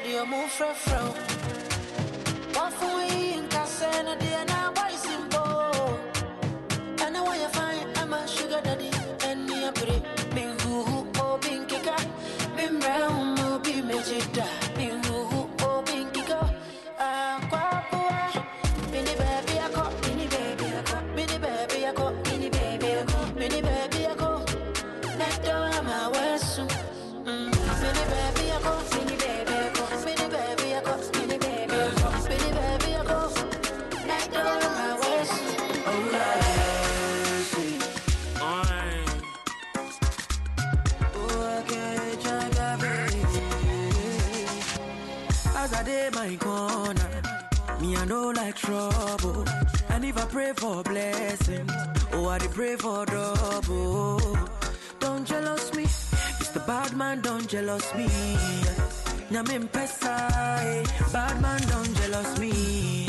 said you move from pray for blessings, oh I pray for double. Don't jealous me, Mr. Badman, don't jealous me. Nyamin pesa, eh. bad man, don't jealous me.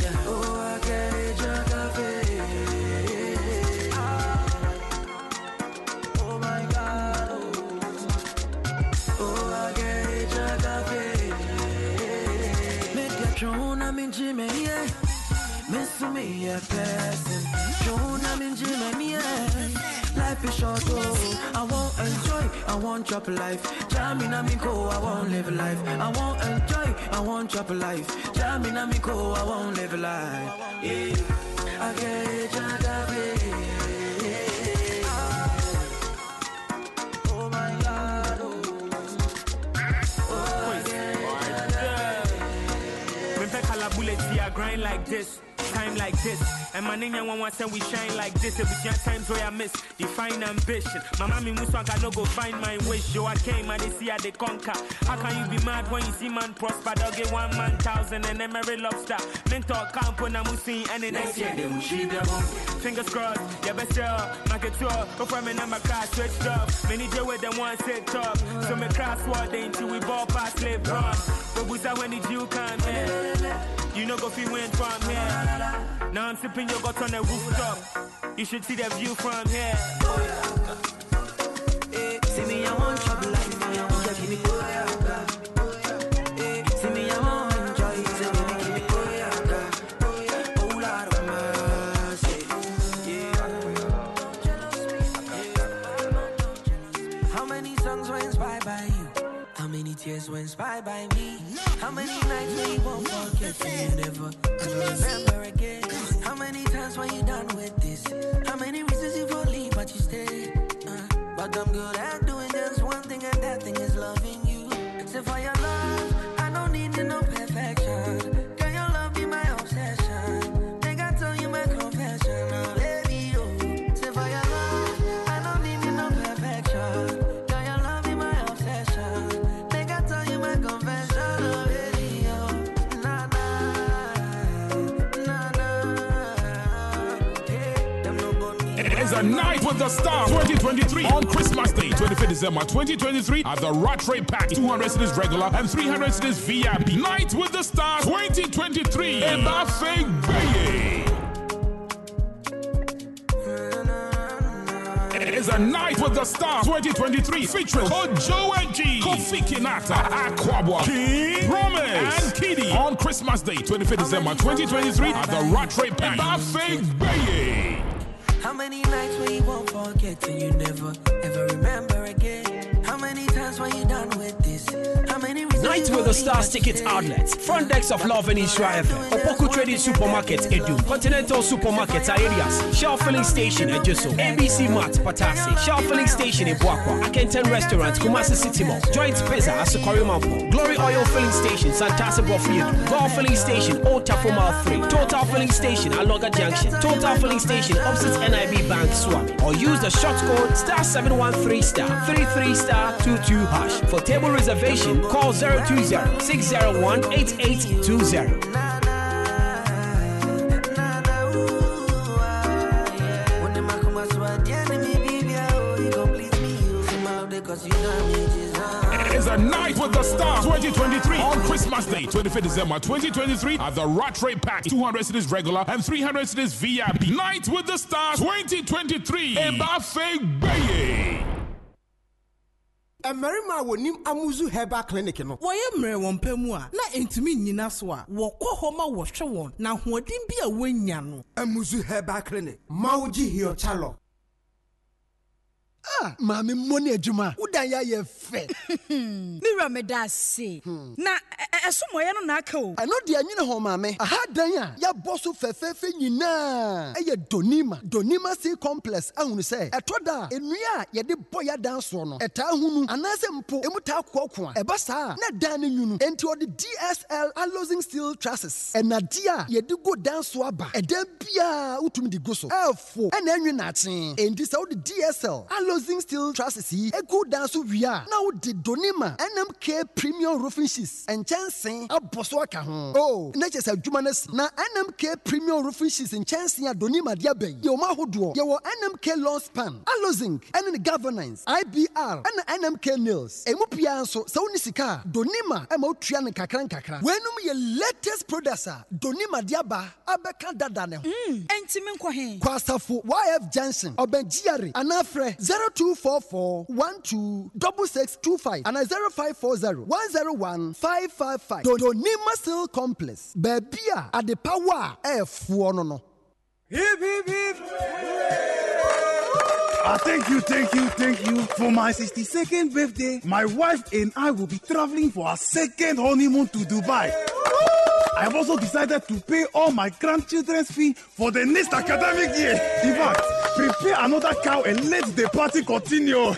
Miss me a person. Throne, I'm in. Life is short, oh. I won't enjoy, I won't drop life. Jamming, I'm in go, I won't live life. I won't enjoy, I won't drop life. Jamming, I'm in go, I won't live life. Yeah. I get it. Oh, oh oh. Pe kala bullet here, grind like this. Time like this, and my nigga one one say we shine like this. If your times where I miss define ambition. My mommy muswanga no go find my wish. Yo, I came and they see how they conquer. How can you be mad when you see man prosper? Dog get one man thousand and then every lobster. Mentor camp when I'm seeing and the next year they will see them. Fingers crossed, yeah, best sell. Market tour, go from me number car switched up. Many day with them one set top. So me crossword until we ball past slave run. But was that when the Jew come here? You know go feel win from here. Now I'm sipping yogurt on the rooftop. You should see the view from here. See me, I want trouble life. Yeah, give me See me, I want give me. How many songs were inspired by you? How many tears were inspired by me? How many nights when you won't forget and you never, ever remember again? How many times when you done with this? How many reasons you for leave but you stay? Uh, but I'm good at doing just one thing and that thing is loving you. Say for your the stars 2023 on Christmas Day, 25th December 2023 at the Rattray Park. 200 cities regular and 300 cities VIP. Night with the stars 2023 in Buffet Bay. It is a night with the stars 2023 featuring Kojo and G, Kofi Kinata, Akwaboah, King, Promise, and KiDi on Christmas Day, 25th December 2023 at the Rattray Park. Buffet Bay. How many nights you won't forget and you never ever remember again? How many times when you done with this? How many Night with the Stars leave but you Ticket? Outlets, front decks of Luv and Nhyira FM, Opoku Trading Supermarket, Edu, Continental Supermarket, Areas, Shell Filling Station, Ejisu, ABC Mart, Patasi, Shell Filling Station in Buakwa, Akenten Restaurant, Kumasi City Mall, Joint Pizza, Asokore Mampo, Glory Oil Filling Station, Santasa Bofield, Gulf Filling Station, Old Tafo Mile 3, Total Filling Station, Alonga Junction, Total Filling Station, opposite NIB Bank Swap, or use the short code star 713 star 33 star 22 hash. For table reservation, call 020 601 8820. Nah, nah, nah, nah, ooh, ah, yeah. When them a night with the stars 2023 on Christmas Day, 25th December 2023 at the Rattray Park. 200 cities regular and 300 cities VIP. Night with the stars 2023 in Buffet Bay. It is a night with the stars 2023 on Christmas Day, 25th December 2023 at the Rattray Park. 200 cities regular and 300 cities VIP. Night with the stars 2023 in Buffet Bay. Mmarima a wɔnim amuzu herbal clinic no wɔyɛ mmerɛ wɔn pɛ mu a na ntumi nnyina so a wɔkɔ hɔ ma wɔhwɛ wɔn. Na ahoɔden bi a wɔanya no amuzu herbal clinic ma wogye hiɔkyalɔ Ah, maame mmɔ ne adwuma wodan yɛ ayɛ fɛ mewura meda ase na ɛsomɔyɛ no naaka o. Ɛno deɛ nwene hɔ maame. Aha dan a yɛabɔ so fɛfɛɛfɛ nyinaa ɛyɛ donima. Donima c complex ahunu sɛ ɛtɔ da. A nnua a yɛde bɔ yɛ adan soɔ no ɛtaa hunu. Anaasɛ mpo ɛmu taa koako a. Ɛba saa na dan no nwunu enti ɔde dsl alosing steel trusses. Ɛnade a yɛde go dan so aba. Ɛdan biaa wotumi de go so. Ɛɛfo ɛna ɛnwe naakye enti sɛ wode dsl alosing steel trusses yi egu dan so wie a na wode donima nmk premium roofing sheets nkyɛnsee abɔ so aka ho. O na kyerɛ sɛ adwuma no si na nmk premium roofing sheets nkyɛnsee a donima de aba yi. Yɛwɔ ma ahodoɔ yɛwɔ nmk lawn span alozing ɛne ne governance ibr ɛna nmk nails. Emu pia nso sɛ wone sika a donima ɛma wotua no nkakra nkakra. Wɔanum yɛ latest products a donima de aba abɛka dada ne ho. Ɛntimi nkɔ he? Kɔ asafo yf junction ɔbɛnjiare anaa frɛ 0244 12 6625 ana 0540 101 555 donima sil complex baabi a adepa wɔ a ɛɛfoɔ no no Hip, hip, hip. Ah, thank you, thank you, thank you. For my 62nd birthday, my wife and I will be traveling for our second honeymoon to Dubai. I have also decided to pay all my grandchildren's fee for the next academic year. In fact, prepare another cow and let the party continue.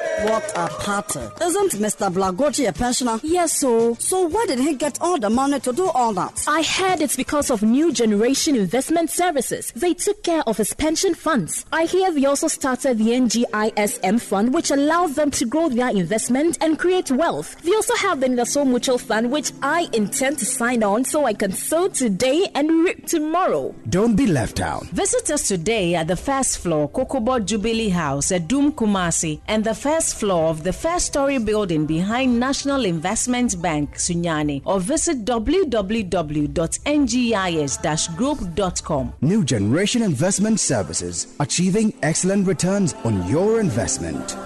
What a party. Isn't Mr. Blagochi a pensioner? Yes, so. So where did he get all the money to do all that? I heard it's because of New Generation Investment Services. They took care of his pension funds. I hear they also started the NGISM fund, which allows them to grow their investment and create wealth. They also have the Nidaso Mutual Fund, which I intend to sign on so I can sow today and reap tomorrow. Don't be left out. Visit us today at the first floor, Kokobo Jubilee House at Doom Kumasi, and the first floor of the first story building behind National Investment Bank, Sunyani, or visit www.ngis-group.com. New Generation Investment Services, achieving excellent returns on your investment.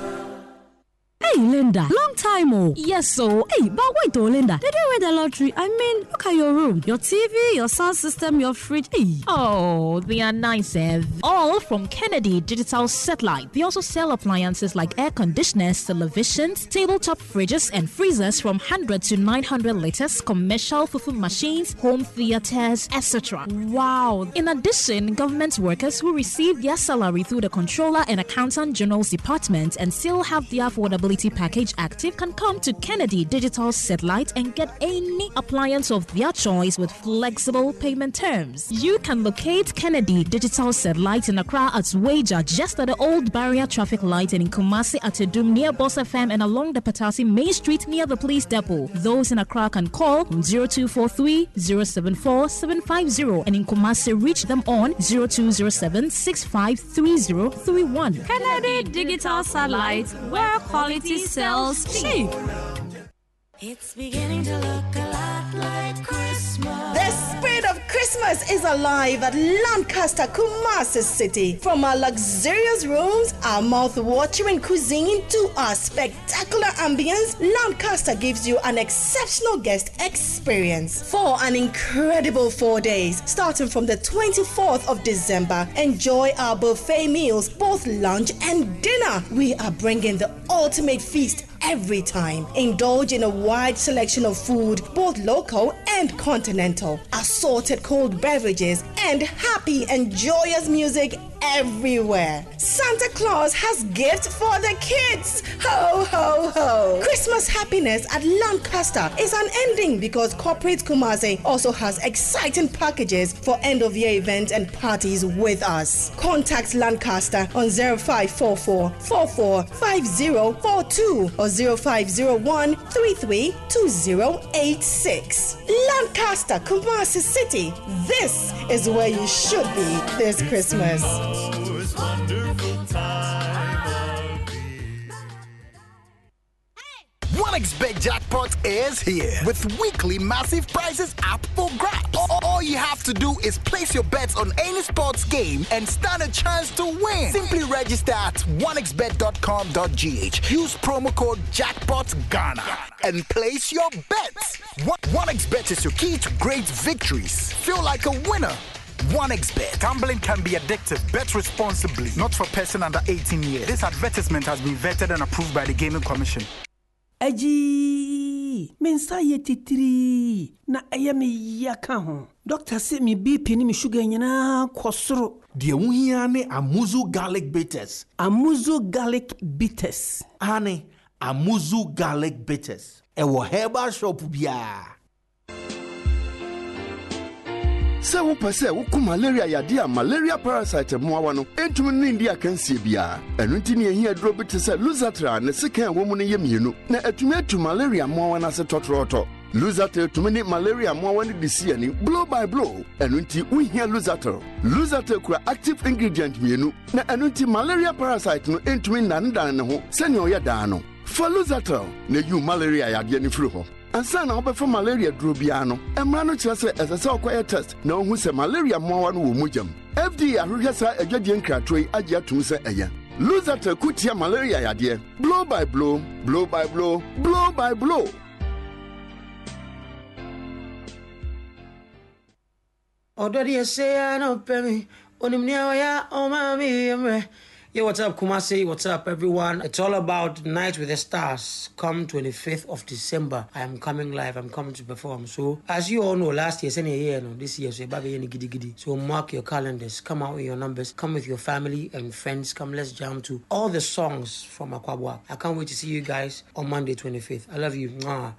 Hey, Linda. Long time, oh. Yes, so. Hey, but wait, oh, Linda. Did you win the lottery? I mean, look at your room, your TV, your sound system, your fridge. Hey. Oh, they are nice, eh? All from Kennedy Digital Satellite. They also sell appliances like air conditioners, televisions, tabletop fridges, and freezers from 100 to 900 liters, commercial fufu machines, home theaters, etc. Wow. In addition, government workers who receive their salary through the Controller and Accountant General's Department and still have the package active can come to Kennedy Digital Satellite and get any appliance of their choice with flexible payment terms. You can locate Kennedy Digital Satellite in Accra at Wager, just at the old barrier traffic light, and in Kumasi at Adum near Boss FM and along the Patasi Main Street near the police depot. Those in Accra can call 0243 074 750 and in Kumasi reach them on 0207 653031. Kennedy Digital Satellite, where quality It's beginning to look a lot like Christmas. The spirit of Christmas is alive at Lancaster, Kumasi City. From our luxurious rooms, our mouth-watering cuisine, to our spectacular ambience, Lancaster gives you an exceptional guest experience. For an incredible four days, starting from the 24th of December, enjoy our buffet meals, both lunch and dinner. We are bringing the ultimate feast every time. Indulge in a wide selection of food, both local and continental, assorted cold beverages, and happy and joyous music everywhere. Santa Claus has gifts for the kids. Ho, ho, ho. Christmas happiness at Lancaster is unending because Corporate Kumase also has exciting packages for end of year events and parties with us. Contact Lancaster on 0544 445042 or 0501 332086. Lancaster, Kumasi City. This is where you should be this Christmas. one big jackpot is here with weekly massive prizes up for grabs. All, you have to do is place your bets on any sports game and stand a chance to win. Simply register at onexbet.com.gh. Use promo code JackpotGhana and place your bets. OneXBet is your key to great victories. Feel like a winner. OneXBet. Gambling can be addictive. Bet responsibly. Not for person under 18 years. This advertisement has been vetted and approved by the Gaming Commission. agyi me nsa yɛ titiri na ɛyɛ me ya ka ho. Dɔkta sɛ me bp ne me suga nyinaa kɔ soro. Deɛ wohia ne amuzu garlic bitters. Amuzu garlic bitters. Ane amuzu garlic bitters. Ɛwɔ herbal shop biaa sɛ wopɛ sɛ woku malaria yadeɛ a malaria parasite mmoawa no ɛntumi ne ndi akansie biara ɛno nti ne ɛhia aduro bi te sɛ lusatra a ne sekan a mu no yɛ mmienu na atumi atu malaria mmoawa no ase tɔtrɔɔtɔ. Lusatel tumi malaria mmoawa no de si ani blow by blow. Ɛno nti wohia lusatel lusatel kura active ingredient mmienu na ɛno nti malaria parasite no ɛntumi nnanedane ne ho sɛnea ɔyɛ daa no. Fa lusatel na yiw malaria yadeɛ no firi hɔ ansa na wobɛfa malaria duro biara no mmara no kyerɛ sɛ ɛsɛ sɛ wokɔyɛ test na wohu sɛ malaria mmoawa no wɔ mogyam fda ahwehwɛ saa adwadie nkratoɔ yi agye atom sɛ ɛyɛ. Lusatel ko malaria yadeɛ. Blow by blow blow by blow blow by blow. Ɔdɔ deɛ ɛsɛ a na ɔpɛ me onim nea ɔyɛ ɔma me mmerɛ Yo, what's up, Kumasi? What's up, everyone? It's all about Night with the Stars. Come 25th of December, I am coming live. I'm coming to perform. So, as you all know, last year, same year, no, this year, so baby, any giddy giddy. So, mark your calendars. Come out with your numbers. Come with your family and friends. Come, let's jam to all the songs from Akwaboah. I can't wait to see you guys on Monday 25th. I love you. Mwah.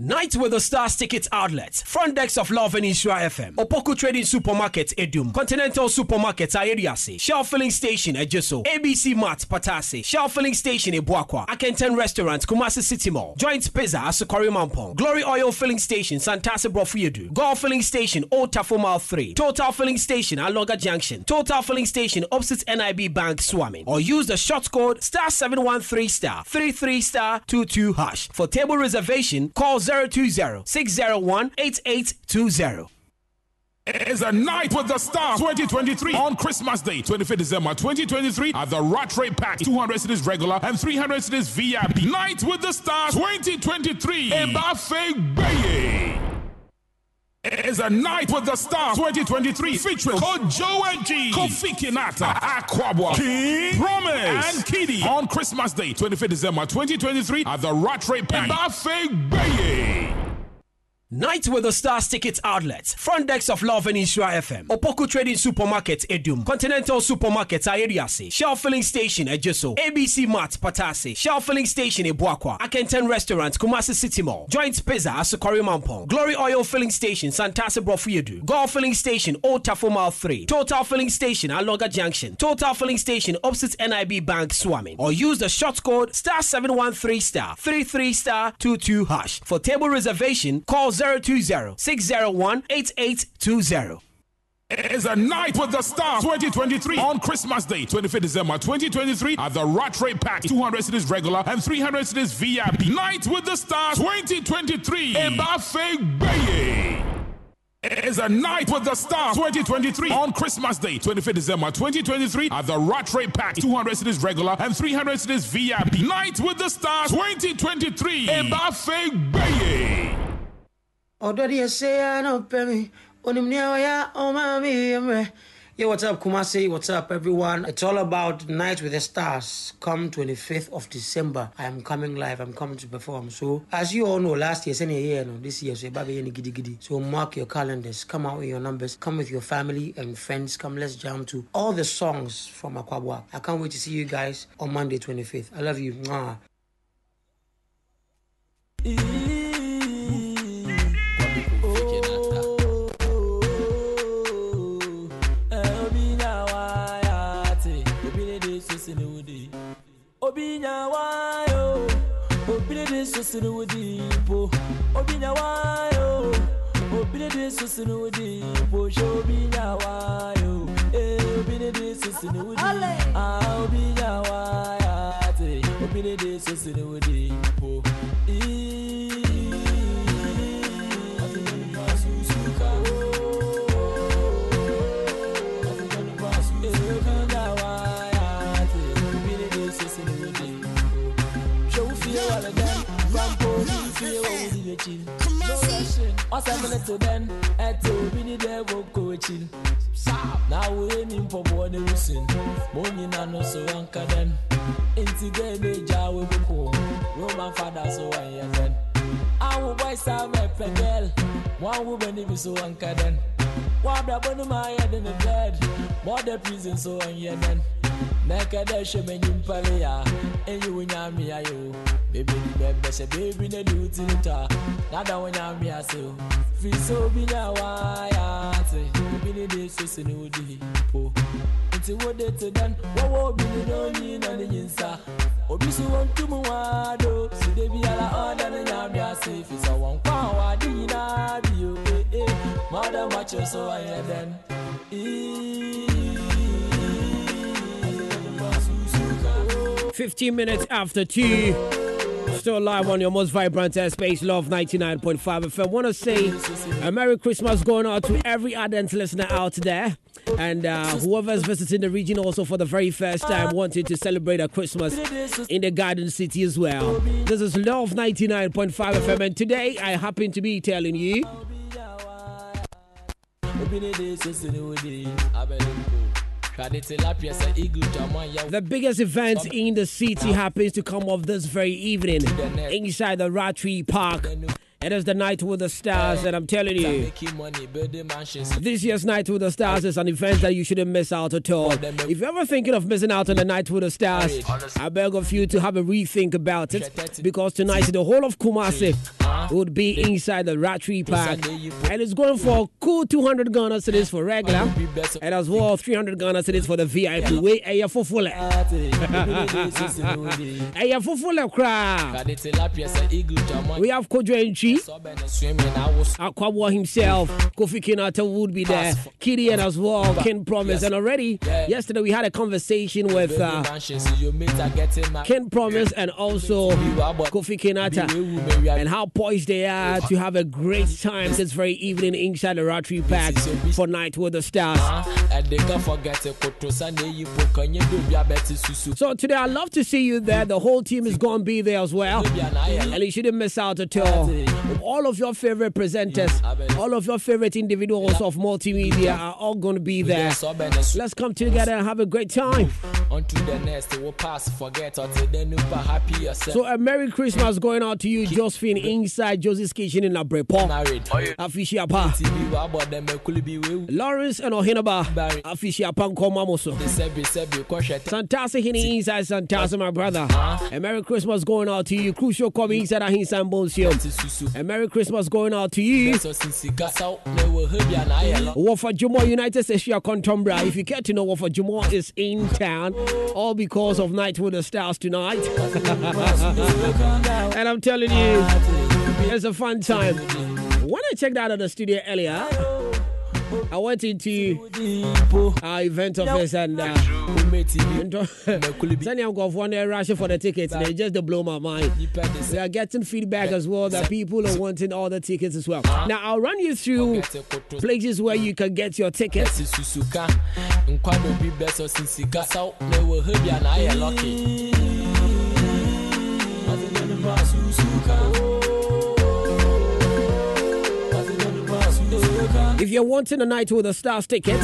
Night with the Stars Tickets Outlet, front decks of Luv and Nhyira FM, Opoku Trading Supermarket Adum, Continental Supermarket Ayeriase, Shell Filling Station Ejisu, ABC Mart Patase, Shell Filling Station Ebuakwa, Akenten Restaurant Kumasi City Mall, Joint Pizza Asokore Mampong, Glory Oil Filling Station Santase Brofuyedu, Golf Filling Station Old Tafo Mile 3, Total Filling Station Alonga Junction, Total Filling Station opposite NIB Bank Suame, or use the short code star 713 star 33 star 22 hash. For table reservation, call 020 601 8820. It's a night with the stars 2023 on Christmas Day, 25th December 2023 at the Rattray Park. 200 cities regular and 300 cities VIP. Night with the stars 2023. in Ebafe Baye. It's a night with the stars. 2023 featuring Kojo G, Kofi Kinata, Akwaboah, King, Promise, and KiDi on Christmas Day, 25th December 2023 at the Rattray Baye. Night with the Stars Tickets Outlet, front decks of Luv and Nhyira FM, Opoku Trading Supermarket Adum, Continental Supermarket Ayeriase, Shell Filling Station Ejisu, ABC Mart Patase, Shell Filling Station Ebuakwa, Akenten Restaurant Kumasi City Mall, Joint Pizza Asokore Mampong, Glory Oil Filling Station Santase Brofuyedu, Golf Filling Station Old Tafo Mile 3, Total Filling Station Alonga Junction, Total Filling Station opposite NIB Bank Suame, or use the short code star 713 star 33 star 22 hash. For table reservation, call 020 601 8820. It's a night with the stars 2023 on Christmas Day, 25th December 2023 at the Rattray Park. 200 cities regular and 300 cities VIP. Night with the stars 2023. Ebafe Baye. It's a night with the stars 2023 on Christmas Day, 25th December 2023 at the Rattray Park. 200 cities regular and 300 cities VIP. Night with the stars 2023. Ebafe Baye. ɔdɔ deɛ ɛsɛ a na ɔpɛ me onim nea ɔyɛ ɔma me oh, Yo, oh, what's up, Kumasi? What's up, everyone? It's all about Night with the Stars. Come 25th of December, I am coming live. I'm coming to perform. So, as you all know, last year, same year, no, this year, so baby, any giddy giddy. So, mark your calendars. Come out with your numbers. Come with your family and friends. Come, let's jam to all the songs from Akwaboah. I can't wait to see you guys on Monday 25th. I love you. Mwah. Obinya wayo obine de susuru wudi po obinya wayo obine de susuru wudi po sho obinya wayo eh obine de susuru wudi ah obinya waya te obine de susuru wudi po ɔsɛmene to dɛn ɛte obi ne dɛ wɔkɔ akyi na woɛ ni mpɔboɔ ne wusin mo nyina no so enti dɛ ne gya we mu ko roman fada so wɔnyɛ dɛn awo boy sa mɛpɛ gɛl mo awo bɛni bi so wɔnka dɛn wabrabɔ no ma ayɛ de ne dead mɔdɛ prison so wɔnyɛ dɛn na ɛkɛ dɛ hwɛ m'anim pale a ɛnyi wo nyame ayɛ o bebi ni bɛbɛ hyɛ bebi ne de wotiri tɔ a. Nada wo nyame ase o firi sɛ obi nya waayɛ ate obi ne de so se ne wodi po. Nti wode te dɛn wɔwɔ obi ne na onyi na ne nyinsa obi so wɔntum waado si de biara ɔda ne nyame ase firi sɛ wɔnkɔ a wɔade nyinaa bio ee mɔda makyɛ so ayɛ 15 minutes after 2. Still live on your most vibrant space, Luv 99.5 FM. Want to say a Merry Christmas going out to every ardent listener out there. And uh, whoever's visiting the region also for the very first time wanting to celebrate a Christmas in the Garden City as well. This is Luv 99.5 FM. And today I happen to be telling you The biggest event in the city happens to come off this very evening uh, inside the Rattray Park. It is the Night with the Stars, and I'm telling you, making money building mansions this year's Night with the Stars is an event that you shouldn't miss out at all. If you're ever thinking of missing out on the Night with the Stars, I beg of you to have a rethink about it. Because tonight the whole of Kumasi would be inside the Rattray Park, and it's going for a cool 200 Ghana cities for regular, and as well 300 Ghana cities for the VIP. Eh, yeah, for full. Hey, yeah, for full crowd. hwade tilapia sɛ eagle dwaman We have Kojo Entry. Akwaboah himself, Kofi Kinata would be there, Kidian as well, King Promise. And already, yesterday we had a conversation with uh, mansions your mates are getting my King Promise and also Kofi Kinata. and how poised they are to have a great time this very evening inside the Rattray Park for Night with the Stars. ɛde ka forget koto sa na eyi po kanye do bi abɛte susu? So today I'd love to see you there. The whole team is going to be there as well. And you shouldn't miss out at all. All of your favorite presenters, all of your favorite individuals of multimedia are all going to be there. Let's come together and have a great time. onto the next will pass forget until then you be happy yourself So a Merry Christmas going out to you, Josephine, inside Josie's Kitchen in Abrepo. Afishiapa. TV wa bɔ dɛm ekuli bi wewu Lawrence and Ohinaba. Afishiapa Nkomamoso. sɛbi sɛbi kɔhwɛ tɛ Santasa Hini inside Santasa, my brother. A Merry Christmas going out to you. Crucial coming inside Ahinsan Bonsium. A Merry Christmas going out to you. Wafa Jumo United States Contombra. If you care to know Wafa Jumo is in town, all because of Night with the Stars tonight. and I'm telling you, it's a fun time. When I checked out of the studio earlier, I went into our event office and uh, Sani I'm going for one rushing for the tickets. They just they blow my mind. We are getting feedback as well that people are wanting all the tickets as well. Now I'll run you through places where you can get your tickets. susu If you're wanting a night with a stars ticket,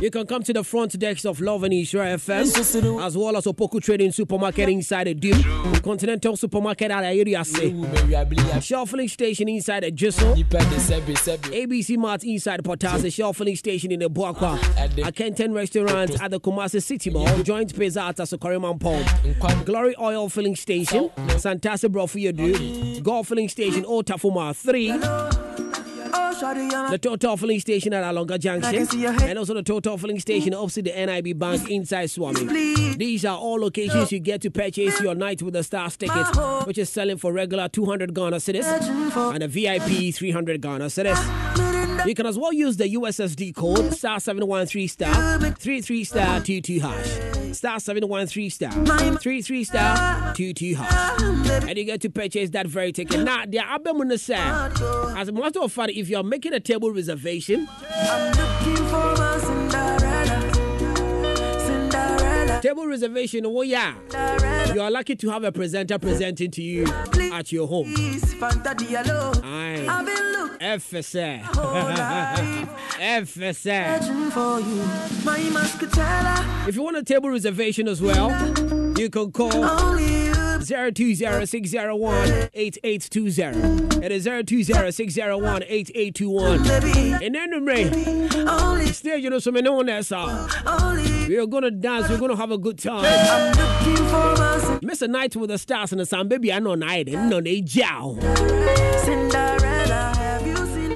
you can come to the front decks of Luv and Nhyira FM, as well as Opoku Trading Supermarket inside the Doom, Continental Supermarket at Shell Filling Station inside the Jisso, ABC Mart inside Potasa, Shell Filling Station in the Buakwa, a Kenten Restaurant at the Kumasi City Mall, Joint Pizza at Asokoriman Pond, Glory Oil Filling Station, Santasa Brofuyadu, Golf Filling Station, Otafuma 3. The Total Filling Station at Alonga Junction, and also the Total Filling Station opposite the NIB Bank inside Suame. These are all locations you get to purchase your night with the Stars tickets, which is selling for regular 200 Ghana cedis and a VIP 300 Ghana cedis. You can as well use the USSD code star 713 star 33 star 22 hash. Star 713 star 33 star 22 hash. And you get to purchase that very ticket. Now, the album on the side, as a matter of fact, if you're making a table reservation, Table reservation, oh yeah. You are lucky to have a presenter presenting to you at your home. Aye. FSA. FSA. If you want a table reservation as well, you can call 020-601-8820. It is 020-601-8821. And then the rain. Stage, you know, so many uh, on that song. We are gonna dance, we're gonna have a good time. i Miss a Night with the Stars and the Sun, baby, I know night and no they jow.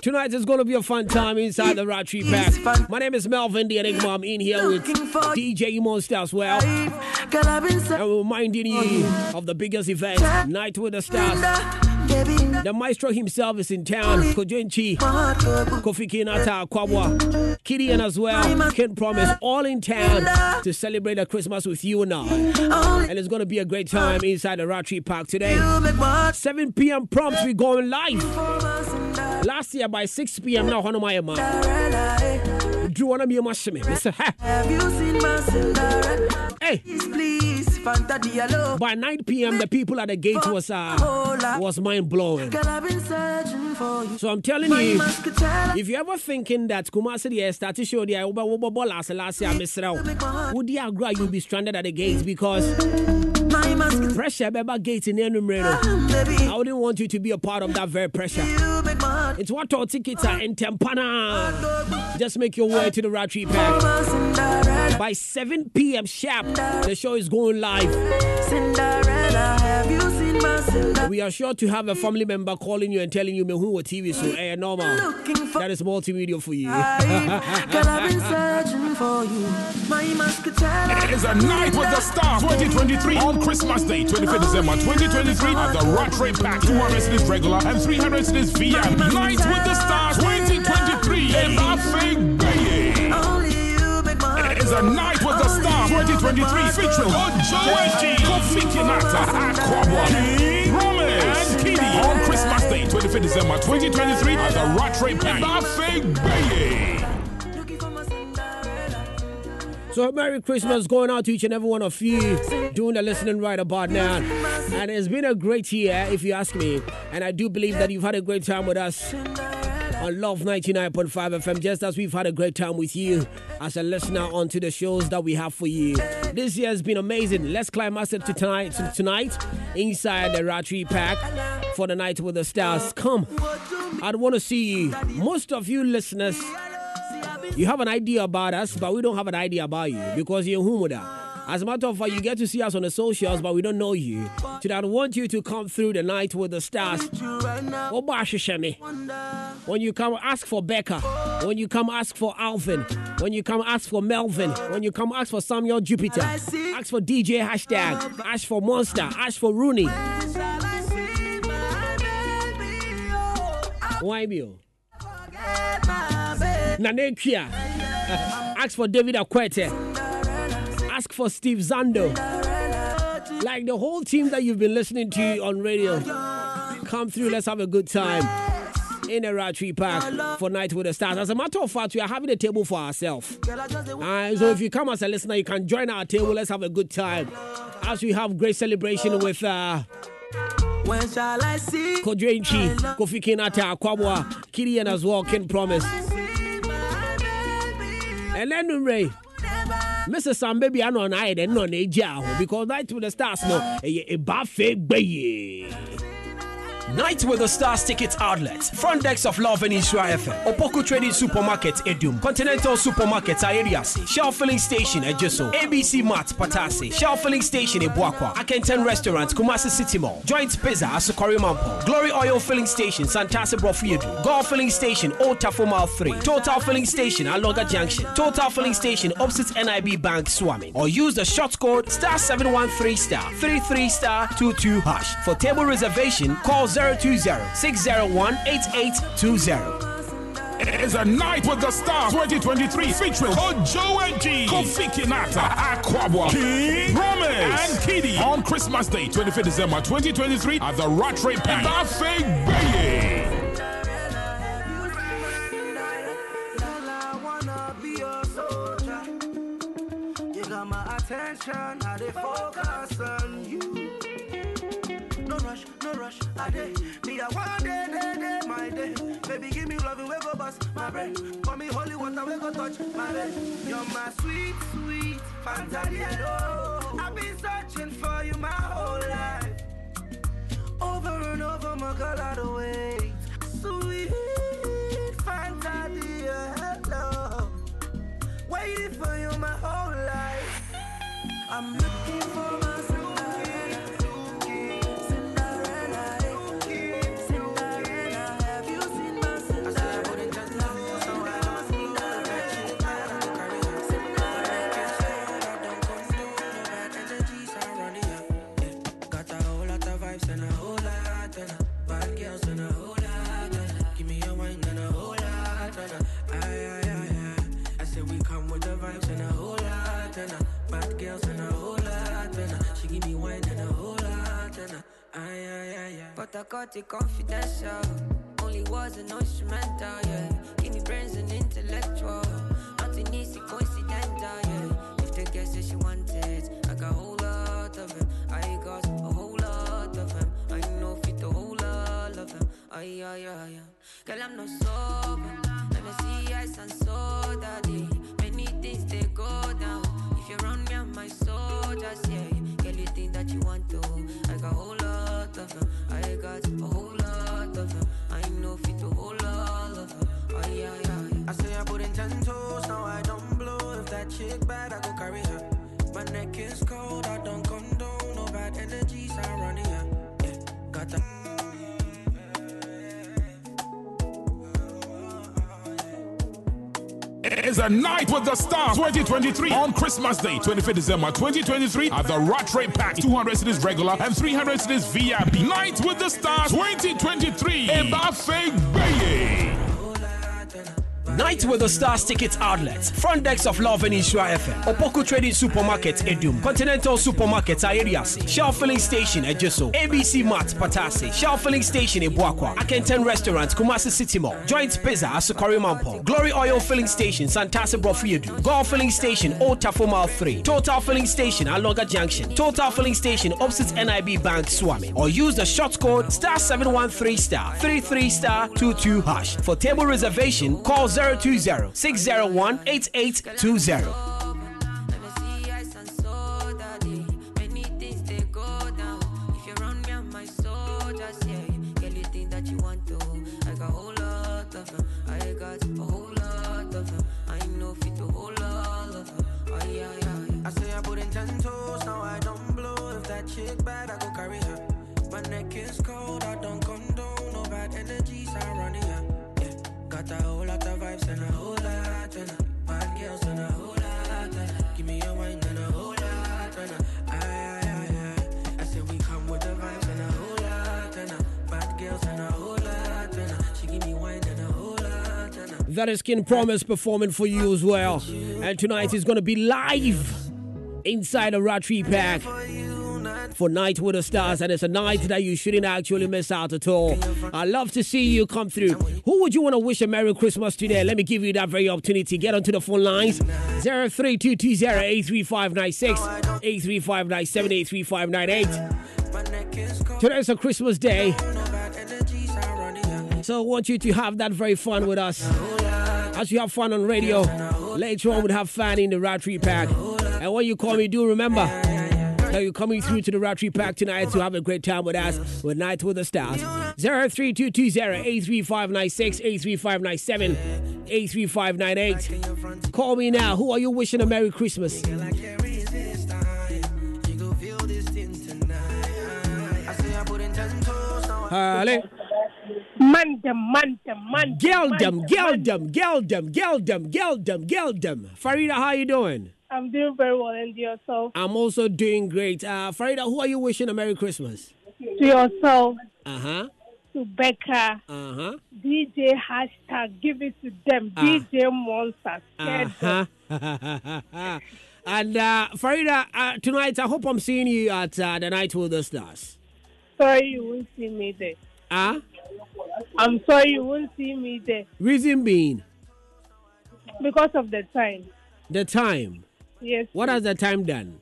Tonight is going to be a fun time inside the Rattray Park. My name is Melvin the Enigma. I'm in here with DJ Monster as well. And reminding you of the biggest event, Night with the Stars. The maestro himself is in town. Kojenchi, Kofi Kinata, Kwabwa, Kidian as well. Can promise all in town to celebrate the Christmas with you and I. And it's going to be a great time inside the Rattray Park today. 7 p.m. prompt, we going live. Last year by 6 p.m. now, Hono my man. Do you want to be a mashime? Mr. Have you seen my Cinderella? Hey. Please, Diallo. By 9 p.m., the people at the gate was uh, was mind blowing. Girl, I've been searching for you. So I'm telling you, if you're ever thinking that Kumasi the started show the Uber Uber ball last last year, Miss Rao, would you agree you'll be stranded at the gates because pressure beba gate in Enumreno. I wouldn't want you to be a part of that very pressure. It's what our tickets are in Tempana. Just make your way to the Rattray Park. By 7 p.m. sharp, the show is going live. Cinderella, have you seen my Cinderella? We are sure to have a family member calling you and telling you, "Me who what TV so eh normal." That is multimedia for you. Girl, I've been searching for you. My muscatella. It is a night with the stars 2023 on Christmas Day, 25th December 2023 at the Rattray Park. 200 cities regular and 300 cities VIP. Night with the stars 2023 in Buffet Bay. It is a night with the stars 2023 featuring Ojo Eji, Kofi Kinata, Akwaboah, King Promise, and KiDi on Christmas Day, 25th December 2023 at the Rattray Park. Buffet Bay. So Merry Christmas going out to each and every one of you doing the listening right about now. And it's been a great year, if you ask me. And I do believe that you've had a great time with us on Luv 99.5 FM, just as we've had a great time with you as a listener onto the shows that we have for you. This year has been amazing. Let's climax it to tonight, to tonight inside the Rattray Park for the night with the stars. Come, I'd want to see you. Most of you listeners, you have an idea about us, but we don't have an idea about you because you're Humuda. As a matter of fact, you get to see us on the socials, but we don't know you. So I want you to come through the night with the stars. When you come ask for Becca, when you come ask for Alvin, when you come ask for Melvin, when you come ask for Samuel Jupiter, ask for DJ hashtag, ask for Monster, ask for Rooney. Why me? Nanekia. Ask for David Akwete. Ask for Steve Zando. Like the whole team that you've been listening to on radio. Come through, let's have a good time in the Rattray Park for Night with the Stars. As a matter of fact, we are having a table for ourselves. Uh, so if you come as a listener, you can join our table. Let's have a good time as we have great celebration with. Uh, When shall I see? Kodrenchi, Kofi Kinata, Kwabwa, Kirian as well, can promise. And then Ray. Mr. Sam baby, I know an eye then on a jail because night with the stars no a buffet bay. Night with the Stars Tickets Outlet, front decks of Luv and Nhyira FM, Opoku Trading Supermarket, Adum, Continental Supermarket, Aerias, Shell Filling Station, Ejisu, ABC Mart, Patase, Shell Filling Station, Ebuakwa, Akenten Restaurant, Kumasi City Mall, Joint Pizza, Asukori Mampo, Glory Oil Filling Station, Santase Brofiedu, Golf Filling Station, Old Tafo Mile 3, Total Filling Station, Aloga Junction, Total Filling Station, opposite NIB Bank, Suame, or use the short code star 713 star 33 star 22 hash. For table reservation, call 020 601 8820. It is a night with the stars 2023 featuring Ojo Eji, Kofi Kinata, Akwaboah, King Promise, and KiDi on Christmas Day, 25th December 2023 at the Rattray Park. Buffet Bay. You got my attention, I dey focus on you. No rush, no rush, I dey. Me, I want day, day, day, my day. Baby, give me love, we go bust my brain. For me, holy water, we go touch my vein. You're my sweet, sweet Fantadiello. I've been searching for you my whole life. Over and over, my girl, I don't wait. Sweet Fantadiello. Waiting for you my whole life. I'm looking It confidential. Only was an instrumental, yeah. Give me brains and intellectual. Nothing easy, coincidental, yeah. If the girl says she wanted, I got a whole lot of him. I got a whole lot of him. I know fit a whole lot of him. Ay, ay, ay, ay. Girl, I'm not sober. A night with the stars 2023 on Christmas Day, 25th December 2023 at the Rattray Park. 200 cities regular and 300 cities VIP. Night with the stars 2023. in Ebafe Baye. Night with the Stars Tickets Outlets. Front decks of Luv and Nhyira FM. Opoku Trading Supermarket, Adum. Continental Supermarket, Ayeriasi. Shell Filling Station, Ejisu. ABC Mart, Patasi. Shell Filling Station, Ebuakwa. Akenten Restaurant, Kumasi City Mall. Joint Pizza, Asukari Mampo. Glory Oil Filling Station, Santasa Brofiedu. Golf Filling Station, Old Tafo 3. Total Filling Station, Alonga Junction. Total Filling Station, opposite NIB Bank, Suame. Or use the short code star 713 star 33 star 22 hash. For table reservation, call 020 601 8820. That is King Promise performing for you as well. And tonight is going to be live inside a Rattray Park for Night with the Stars. And it's a night that you shouldn't actually miss out at all. i love to see you come through. Who would you want to wish a Merry Christmas today? Let me give you that very opportunity. Get onto the phone lines 03220 83596, 83597, Today's a Christmas day. So I want you to have that very fun with us. As you have fun on radio, later on we'll have fun in the Rattray Park. And when you call me, do remember that you're coming through to the Rattray Park tonight to have a great time with us with Night with the Stars. 03220-83596, 83597, 83598. Call me now. Who are you wishing a Merry Christmas? Harley. Man them, man them, man Girl them, girl them, girl them, girl them, girl them, girl them. Farida, how you doing? I'm doing very well, and yourself? I'm also doing great. Uh, Farida, who are you wishing a Merry Christmas? To yourself, Uh huh. to Becca, Uh huh. DJ hashtag, give it to them, Ah. DJ Monster, Uh huh. and uh, Farida, uh, tonight I hope I'm seeing you at uh, the Night with the Stars. Sorry you won't see me there. Ah? I'm sorry you won't see me there Reason being, because of the time. the time. Yes. What has the time done?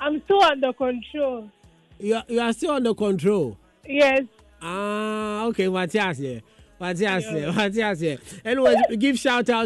I'm still under control. You are, you are still under control. Yes. Ah, okay, Matthias here. Matthias here. Matthias here. Anyway, give shout out